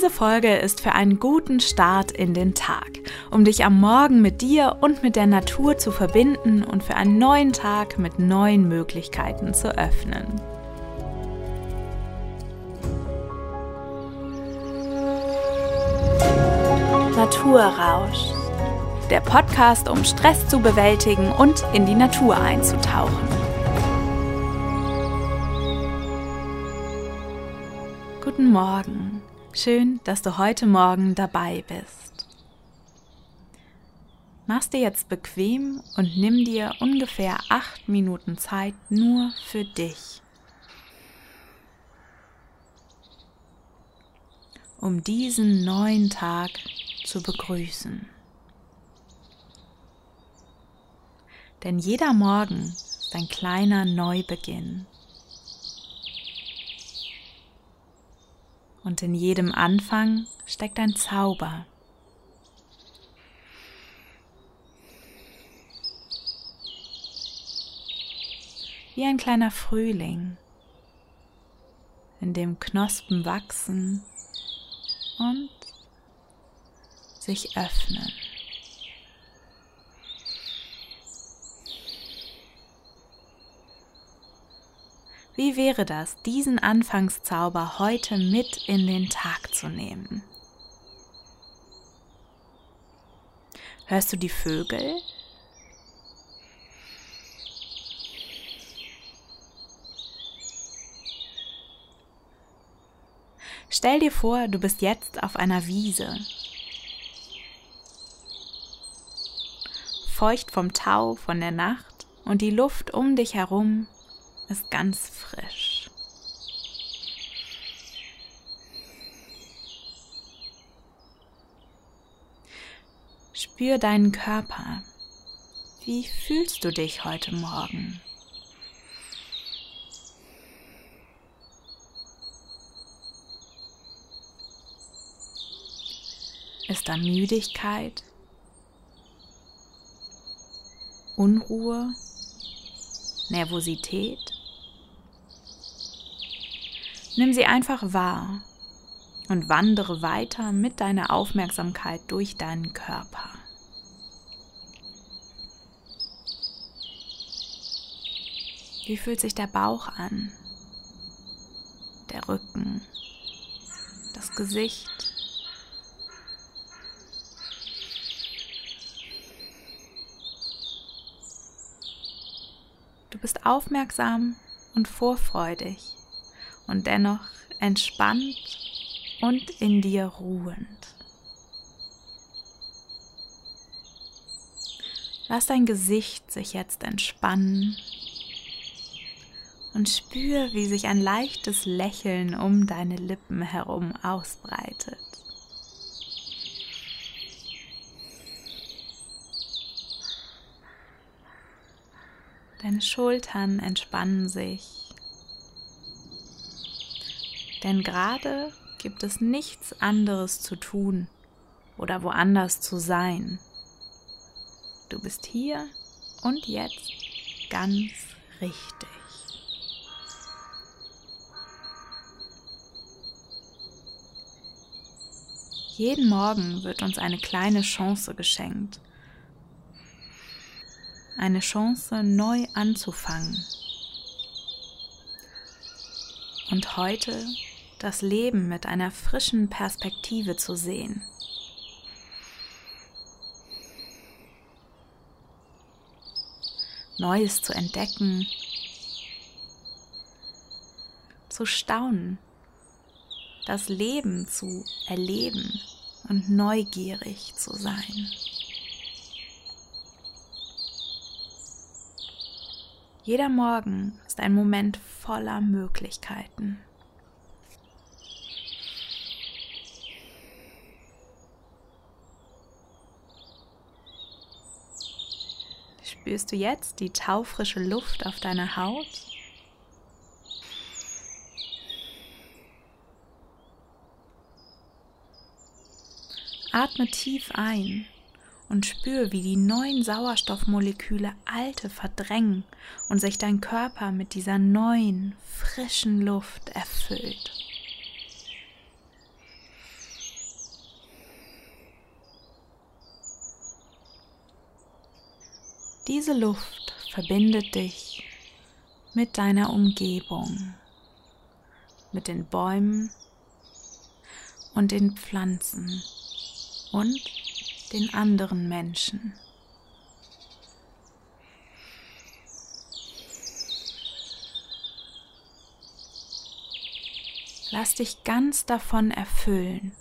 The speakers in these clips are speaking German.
Diese Folge ist für einen guten Start in den Tag, um dich am Morgen mit dir und mit der Natur zu verbinden und für einen neuen Tag mit neuen Möglichkeiten zu öffnen. Naturrausch. Der Podcast, um Stress zu bewältigen und in die Natur einzutauchen. Guten Morgen. Schön, dass du heute Morgen dabei bist. Mach's dir jetzt bequem und nimm dir ungefähr acht Minuten Zeit nur für dich. Um diesen neuen Tag zu begrüßen. Denn jeder Morgen ist ein kleiner Neubeginn. Und in jedem Anfang steckt ein Zauber. Wie ein kleiner Frühling, in dem Knospen wachsen und sich öffnen. Wie wäre das, diesen Anfangszauber heute mit in den Tag zu nehmen? Hörst du die Vögel? Stell dir vor, du bist jetzt auf einer Wiese. Feucht vom Tau von der Nacht und die Luft um dich herum ist ganz frisch. Spür deinen Körper. Wie fühlst du dich heute Morgen? Ist da Müdigkeit, Unruhe, Nervosität? Nimm sie einfach wahr und wandere weiter mit deiner Aufmerksamkeit durch deinen Körper. Wie fühlt sich der Bauch an? Der Rücken? Das Gesicht? Du bist aufmerksam und vorfreudig und dennoch entspannt und in dir ruhend. Lass dein Gesicht sich jetzt entspannen und spür, wie sich ein leichtes Lächeln um deine Lippen herum ausbreitet. Deine Schultern entspannen sich denn gerade gibt es nichts anderes zu tun oder woanders zu sein. Du bist hier und jetzt ganz richtig. Jeden Morgen wird uns eine kleine Chance geschenkt. Eine Chance, neu anzufangen. Und heute das Leben mit einer frischen Perspektive zu sehen. Neues zu entdecken, zu staunen, das Leben zu erleben und neugierig zu sein. Jeder Morgen ist ein Moment voller Möglichkeiten. Spürst du jetzt die taufrische Luft auf deiner Haut? Atme tief ein und spür, wie die neuen Sauerstoffmoleküle alte verdrängen und sich dein Körper mit dieser neuen, frischen Luft erfüllt. Diese Luft verbindet dich mit deiner Umgebung, mit den Bäumen und den Pflanzen und den anderen Menschen. Lass dich ganz davon erfüllen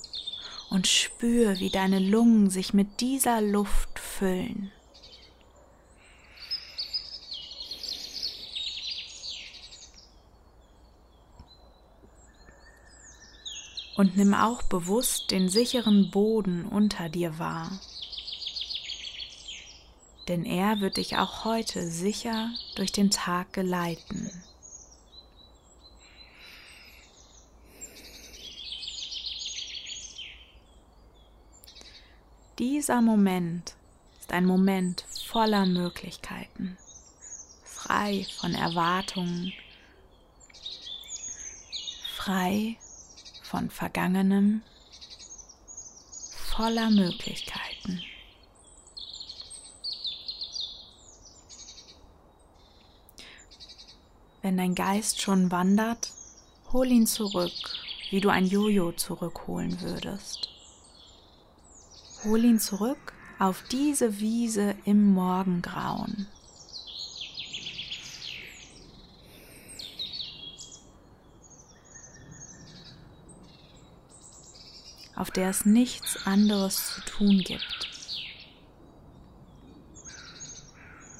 und spür, wie deine Lungen sich mit dieser Luft füllen. Und nimm auch bewusst den sicheren Boden unter dir wahr. Denn er wird dich auch heute sicher durch den Tag geleiten. Dieser Moment ist ein Moment voller Möglichkeiten, frei von Erwartungen, frei von Vergangenem, voller Möglichkeiten. Wenn dein Geist schon wandert, hol ihn zurück, wie du ein Jojo zurückholen würdest. Hol ihn zurück auf diese Wiese im Morgengrauen. Auf der es nichts anderes zu tun gibt.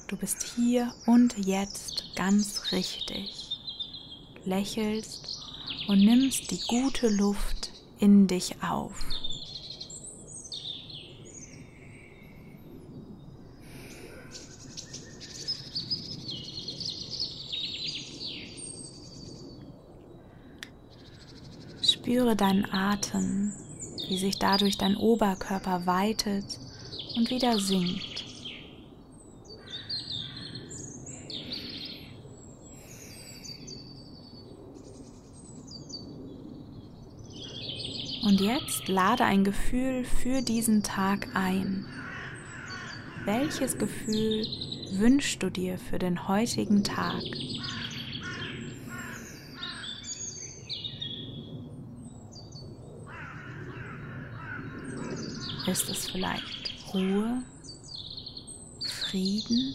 Du bist hier und jetzt ganz richtig, lächelst und nimmst die gute Luft in dich auf. Spüre deinen Atem, wie sich dadurch dein Oberkörper weitet und wieder sinkt. Und jetzt lade ein Gefühl für diesen Tag ein. Welches Gefühl wünschst du dir für den heutigen Tag? Ist es vielleicht Ruhe, Frieden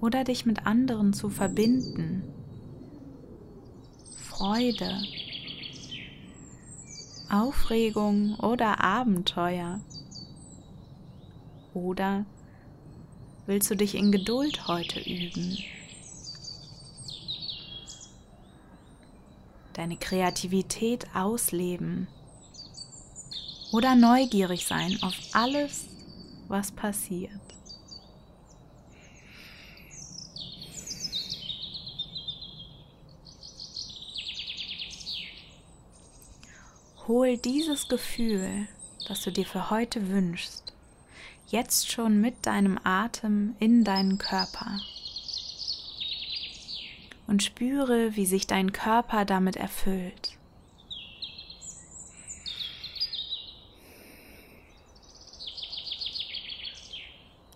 oder dich mit anderen zu verbinden? Freude, Aufregung oder Abenteuer? Oder willst du dich in Geduld heute üben? Deine Kreativität ausleben? Oder neugierig sein auf alles, was passiert. Hol dieses Gefühl, das du dir für heute wünschst, jetzt schon mit deinem Atem in deinen Körper und spüre, wie sich dein Körper damit erfüllt.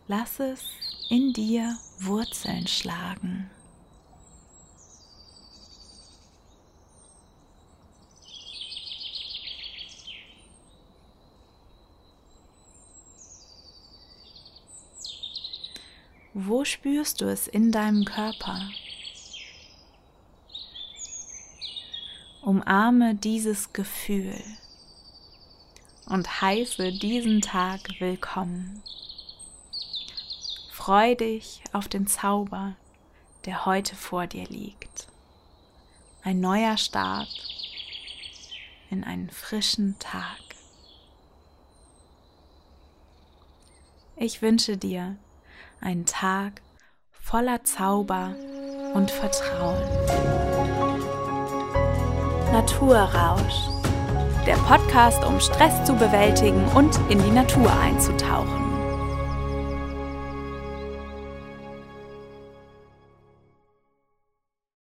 Lass es in dir Wurzeln schlagen. Wo spürst du es in deinem Körper? Umarme dieses Gefühl und heiße diesen Tag willkommen. Freu dich auf den Zauber, der heute vor dir liegt. Ein neuer Start in einen frischen Tag. Ich wünsche dir einen Tag voller Zauber und Vertrauen. Naturrausch, der Podcast, um Stress zu bewältigen und in die Natur einzutauchen.